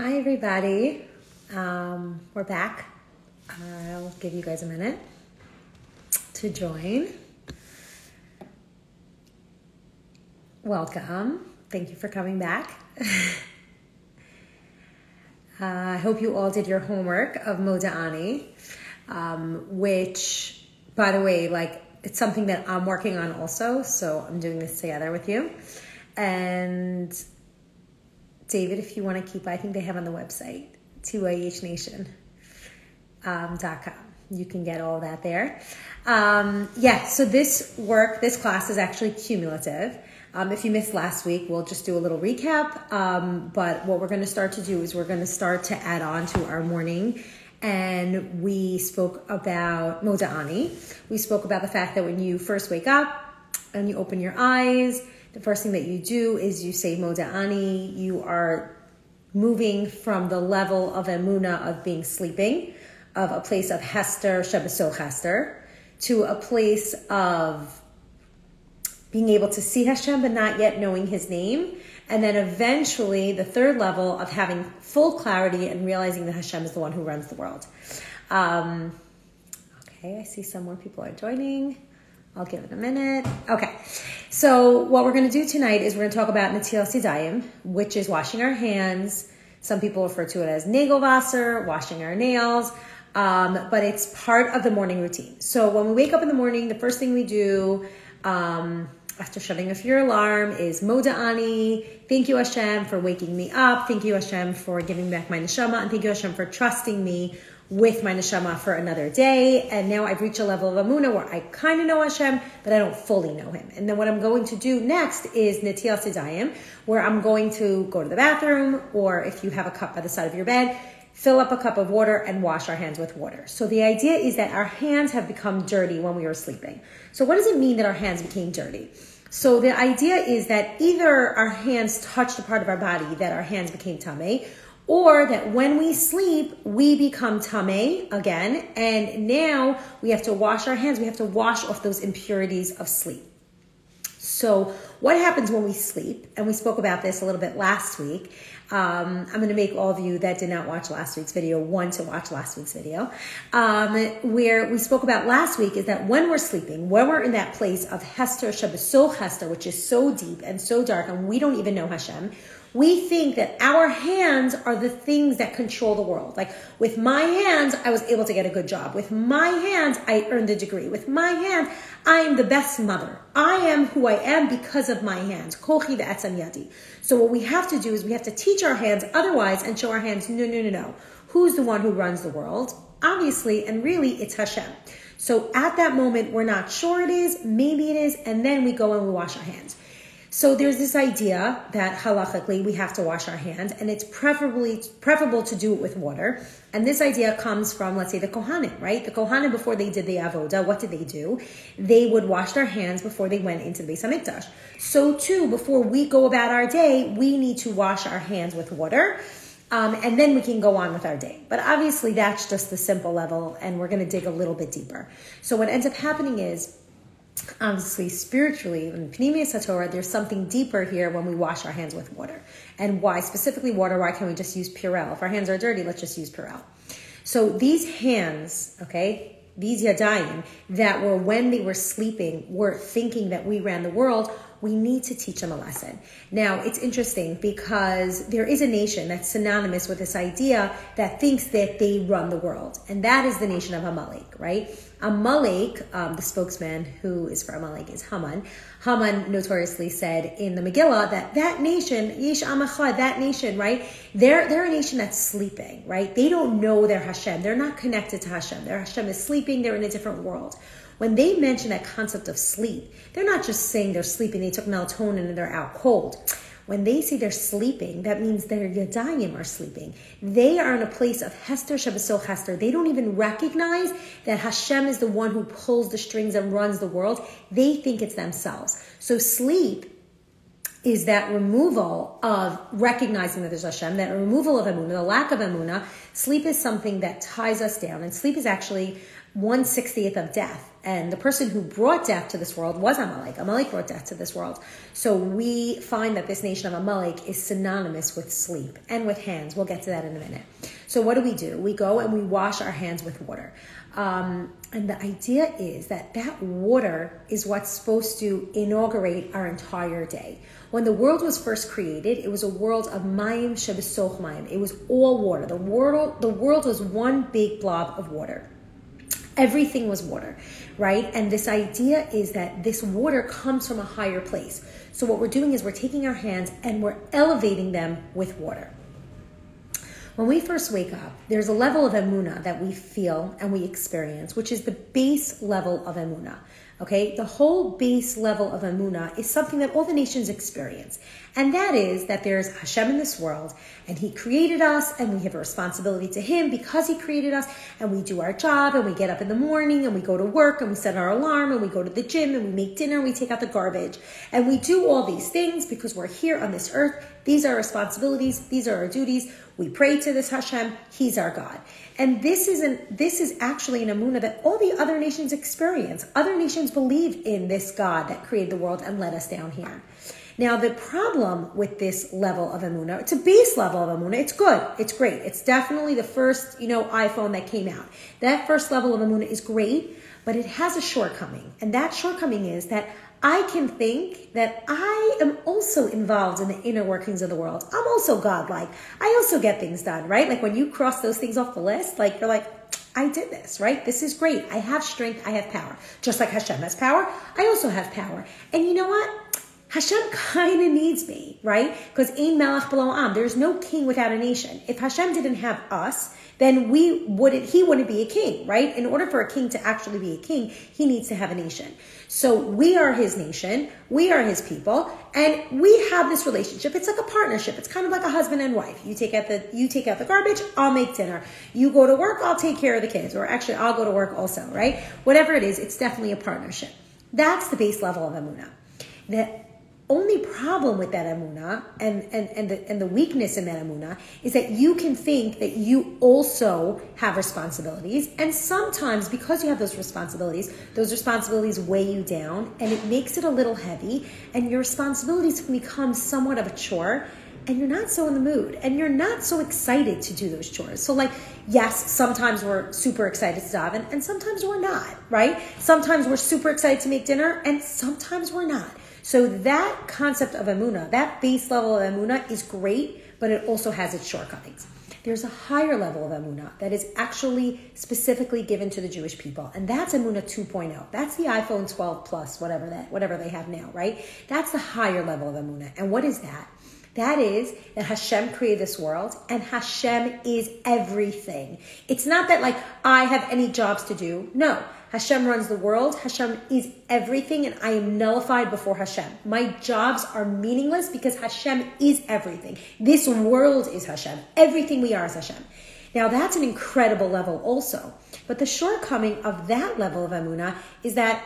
Hi, everybody. Um, we're back. I'll give you guys a minute to join. Welcome. Thank you for coming back. uh, I hope you all did your homework of Moda'ani, um, which, by the way, like it's something that I'm working on also. So I'm doing this together with you. And David, if you want to keep, I think they have on the website, 2IHNation.com. Um, you can get all that there. Um, yeah, so this work, this class is actually cumulative. Um, if you missed last week, we'll just do a little recap. Um, but what we're going to start to do is we're going to start to add on to our morning. And we spoke about Moda'ani. We spoke about the fact that when you first wake up and you open your eyes, the first thing that you do is you say Moda'ani. You are moving from the level of Emuna of being sleeping, of a place of Hester, Shebeso Hester, to a place of being able to see Hashem but not yet knowing his name. And then eventually, the third level of having full clarity and realizing that Hashem is the one who runs the world. Um, okay, I see some more people are joining. I'll give it a minute. Okay. So what we're going to do tonight is we're going to talk about Netilas Yadayim, which is washing our hands. Some people refer to it as Nagelwasser, washing our nails. Um, but it's part of the morning routine. So when we wake up in the morning, the first thing we do um, after shutting off your alarm is Moda'ani. Thank you, Hashem, for waking me up. Thank you, Hashem, for giving back my neshama. And thank you, Hashem, for trusting me with my neshama for another day. And now I've reached a level of amuna where I kind of know Hashem, but I don't fully know Him. And then what I'm going to do next is netilas yadayim, where I'm going to go to the bathroom, or if you have a cup by the side of your bed, fill up a cup of water and wash our hands with water. So the idea is that our hands have become dirty when we were sleeping. So what does it mean that our hands became dirty? So the idea is that either our hands touched a part of our body that our hands became tame, or that when we sleep, we become tame again, and now we have to wash our hands. We have to wash off those impurities of sleep. So, what happens when we sleep? And we spoke about this a little bit last week. Um, I'm going to make all of you that did not watch last week's video want to watch last week's video. Um, where we spoke about last week is that when we're sleeping, when we're in that place of Hester so Hester, which is so deep and so dark, and we don't even know Hashem, we think that our hands are the things that control the world. Like with my hands, I was able to get a good job. With my hands, I earned a degree. With my hands, I am the best mother. I am who I am because of my hands. Kochi yadi. So what we have to do is we have to teach our hands otherwise and show our hands, no, no, no, no. Who's the one who runs the world? Obviously, and really, it's Hashem. So at that moment, we're not sure it is, maybe it is, and then we go and we wash our hands. So there's this idea that halachically we have to wash our hands, and it's preferably preferable to do it with water. And this idea comes from, let's say, the Kohanim, right? The Kohanim, before they did the avoda, what did they do? They would wash their hands before they went into the Beis Hamikdash. So too, before we go about our day, we need to wash our hands with water. Um, and then we can go on with our day. But obviously, that's just the simple level, and we're going to dig a little bit deeper. So, what ends up happening is obviously spiritually in Pnimius HaTorah, there's something deeper here when we wash our hands with water. And why specifically water? Why can't we just use Purell? If our hands are dirty, let's just use Purell. So these hands, okay, these yadayim that were when they were sleeping were thinking that we ran the world we need to teach them a lesson. Now, it's interesting because there is a nation that's synonymous with this idea that thinks that they run the world, and that is the nation of Amalek, right? Amalek, um, the spokesman who is for Amalek is Haman. Haman notoriously said in the Megillah that that nation, Yesh Amachad, that nation, right? They're, they're a nation that's sleeping, right? They don't know their Hashem. They're not connected to Hashem. Their Hashem is sleeping. They're in a different world. When they mention that concept of sleep, they're not just saying they're sleeping, they took melatonin and they're out cold. When they say they're sleeping, that means their yadayim are sleeping. They are in a place of Hester Shabbaso Hester. They don't even recognize that Hashem is the one who pulls the strings and runs the world. They think it's themselves. So sleep is that removal of recognizing that there's Hashem, that removal of Emunah, the lack of Emunah. Sleep is something that ties us down. And sleep is actually one sixtieth of death. And the person who brought death to this world was Amalek. Amalek brought death to this world. So we find that this nation of Amalek is synonymous with sleep and with hands. We'll get to that in a minute. So what do we do? We go and we wash our hands with water. Um, and the idea is that that water is what's supposed to inaugurate our entire day. When the world was first created, it was a world of mayim shebesoch mayim. It was all water. The world, the world was one big blob of water. Everything was water, right? And this idea is that this water comes from a higher place. So what we're doing is we're taking our hands and we're elevating them with water. When we first wake up, there's a level of emuna that we feel and we experience, which is the base level of emuna. Okay, the whole base level of emuna is something that all the nations experience, and that is that there's Hashem in this world, and He created us, and we have a responsibility to Him because He created us, and we do our job, and we get up in the morning, and we go to work, and we set our alarm, and we go to the gym, and we make dinner, and we take out the garbage, and we do all these things because we're here on this earth. These are responsibilities. These are our duties. We pray to this Hashem. He's our God. And this is an, this is actually an amuna that all the other nations experience. Other nations believe in this God that created the world and led us down here. Now, the problem with this level of amuna, it's a base level of amuna. It's good. It's great. It's definitely the first, you know, iPhone that came out. That first level of amuna is great, but it has a shortcoming. And that shortcoming is that I can think that I am also involved in the inner workings of the world. I'm also godlike. I also get things done, right? Like when you cross those things off the list, like you're like, I did this, right? This is great. I have strength. I have power. Just like Hashem has power, I also have power. And you know what? Hashem kind of needs me, right? Because Ein Melech B'lo Am. There's no king without a nation. If Hashem didn't have us, then we wouldn't, he wouldn't be a king, right? In order for a king to actually be a king, he needs to have a nation. So we are his nation, we are his people, and we have this relationship. It's like a partnership. It's kind of like a husband and wife. You take out the you take out the garbage, I'll make dinner. You go to work, I'll take care of the kids, or actually I'll go to work also, right? Whatever it is, it's definitely a partnership. That's the base level of Amunah. That only problem with that amuna and, and, and, the, and the weakness in that amuna is that you can think that you also have responsibilities. And sometimes, because you have those responsibilities, those responsibilities weigh you down and it makes it a little heavy. And your responsibilities can become somewhat of a chore. And you're not so in the mood and you're not so excited to do those chores. So, like, yes, sometimes we're super excited to daven and sometimes we're not, right? Sometimes we're super excited to make dinner and sometimes we're not. So that concept of emuna, that base level of emuna is great, but it also has its shortcomings. There's a higher level of emuna that is actually specifically given to the Jewish people, and that's emuna 2.0. That's the iPhone 12 Plus, whatever that, whatever they have now, right? That's the higher level of emuna. And what is that? That is that Hashem created this world and Hashem is everything. It's not that like I have any jobs to do. No, Hashem runs the world. Hashem is everything, and I am nullified before Hashem. My jobs are meaningless because Hashem is everything. This world is Hashem. Everything we are is Hashem. Now, that's an incredible level, also. But the shortcoming of that level of Amunah is that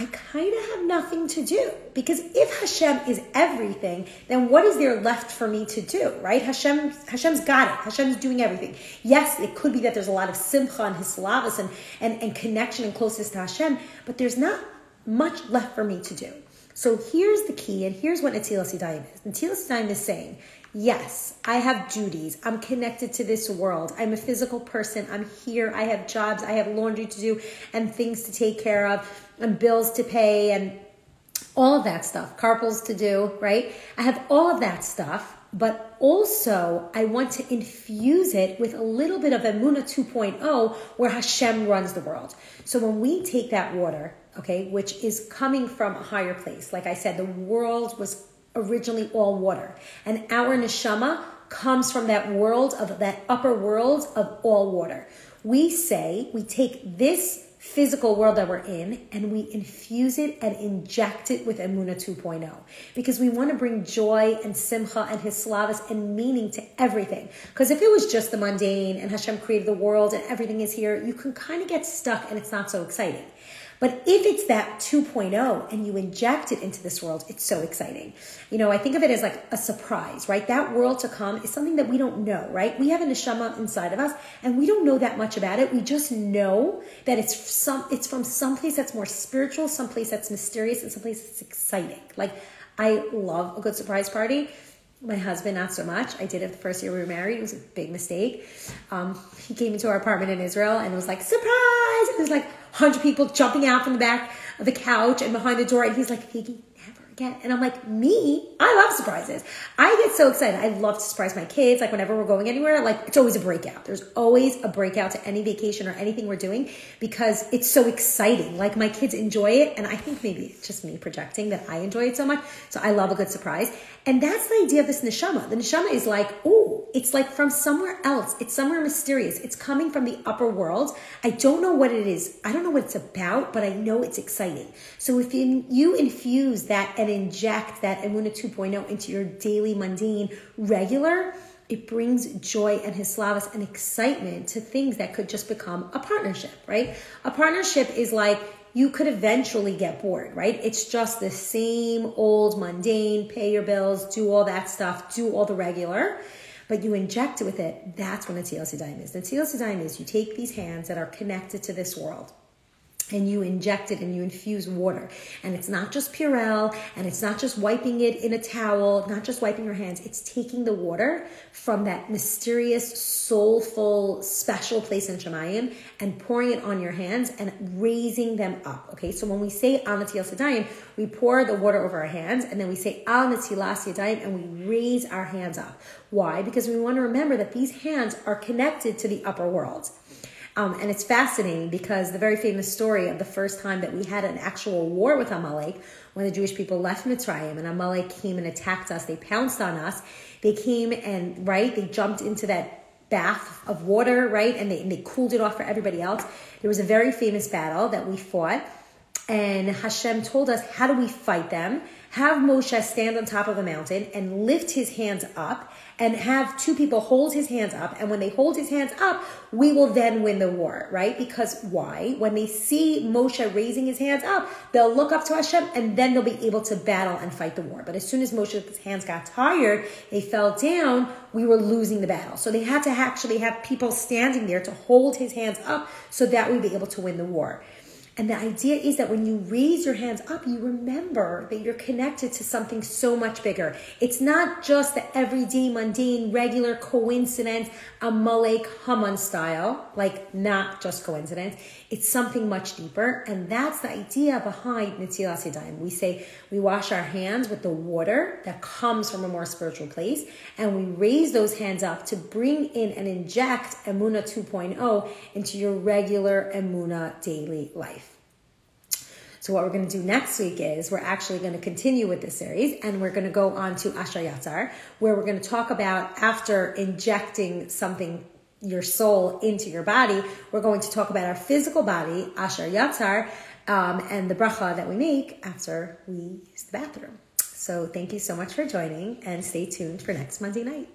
I kind of have nothing to do because if Hashem is everything, then what is there left for me to do, right? Hashem, Hashem's got it. Hashem's doing everything. Yes, it could be that there's a lot of simcha and hislahavus and, and, and connection and closeness to Hashem, but there's not much left for me to do. So here's the key, and here's what Netilas Yadayim is. Netilas Yadayim is saying, Yes, I have duties. I'm connected to this world. I'm a physical person. I'm here. I have jobs. I have laundry to do and things to take care of and bills to pay and all of that stuff, carpals to do, right? I have all of that stuff, but also I want to infuse it with a little bit of Emuna 2.0 where Hashem runs the world. So when we take that water, okay, which is coming from a higher place, like I said, the world was originally all water. And our neshama comes from that world of that upper world of all water. We say we take this physical world that we're in and we infuse it and inject it with Emuna 2.0 because we want to bring joy and simcha and hislahavus and meaning to everything. Because if it was just the mundane and Hashem created the world and everything is here, you can kind of get stuck and it's not so exciting. But if it's that 2.0 and you inject it into this world, it's so exciting. You know, I think of it as like a surprise, right? That world to come is something that we don't know, right? We have a neshama inside of us and we don't know that much about it. We just know that it's some it's from someplace that's more spiritual, someplace that's mysterious, and someplace that's exciting. Like I love a good surprise party. My husband, not so much. I did it the first year we were married. It was a big mistake. Um, he came into our apartment in Israel and it was like, surprise! And it was like 100 people jumping out from the back of the couch and behind the door. And he's like, Figgy, and I'm like, me? I love surprises. I get so excited. I love to surprise my kids. Like whenever we're going anywhere, like it's always a breakout. There's always a breakout to any vacation or anything we're doing because it's so exciting. Like my kids enjoy it. And I think maybe it's just me projecting that I enjoy it so much. So I love a good surprise. And that's the idea of this neshama. The neshama is like, oh, it's like from somewhere else. It's somewhere mysterious. It's coming from the upper world. I don't know what it is. I don't know what it's about, but I know it's exciting. So if you infuse that and inject that Emuna 2.0 into your daily, mundane, regular, it brings joy and hislahavus and excitement to things that could just become a partnership, right? A partnership is like you could eventually get bored, right? It's just the same old mundane, pay your bills, do all that stuff, do all the regular, but you inject it with it. That's what Netilas Yadayim is. The Netilas Yadayim is you take these hands that are connected to this world and you inject it and you infuse water. And it's not just Purell and it's not just wiping it in a towel, not just wiping your hands. It's taking the water from that mysterious, soulful, special place in Shemayim and pouring it on your hands and raising them up. Okay, so when we say Al Natilas Yadayim, we pour the water over our hands and then we say Al Natilas Yadayim and we raise our hands up. Why? Because we want to remember that these hands are connected to the upper world. Um, and it's fascinating because the very famous story of the first time that we had an actual war with Amalek, when the Jewish people left Mitzrayim and Amalek came and attacked us, they pounced on us. They came and, right, they jumped into that bath of water, right, and they, and they cooled it off for everybody else. There was a very famous battle that we fought, and Hashem told us, how do we fight them? Have Moshe stand on top of a mountain and lift his hands up and have two people hold his hands up. And when they hold his hands up, we will then win the war, right? Because why? When they see Moshe raising his hands up, they'll look up to Hashem and then they'll be able to battle and fight the war. But as soon as Moshe's hands got tired, they fell down, we were losing the battle. So they had to actually have people standing there to hold his hands up so that we'd be able to win the war. And the idea is that when you raise your hands up, you remember that you're connected to something so much bigger. It's not just the everyday, mundane, regular coincidence, a Amalek Haman style, like not just coincidence. It's something much deeper. And that's the idea behind Yadayim. We say we wash our hands with the water that comes from a more spiritual place, and we raise those hands up to bring in and inject Emuna 2.0 into your regular Emuna daily life. So what we're going to do next week is we're actually going to continue with this series and we're going to go on to Asher Yatzar, where we're going to talk about after injecting something your soul into your body, we're going to talk about our physical body, Asher Yatzar, um, and the bracha that we make after we use the bathroom. So thank you so much for joining and stay tuned for next Monday night.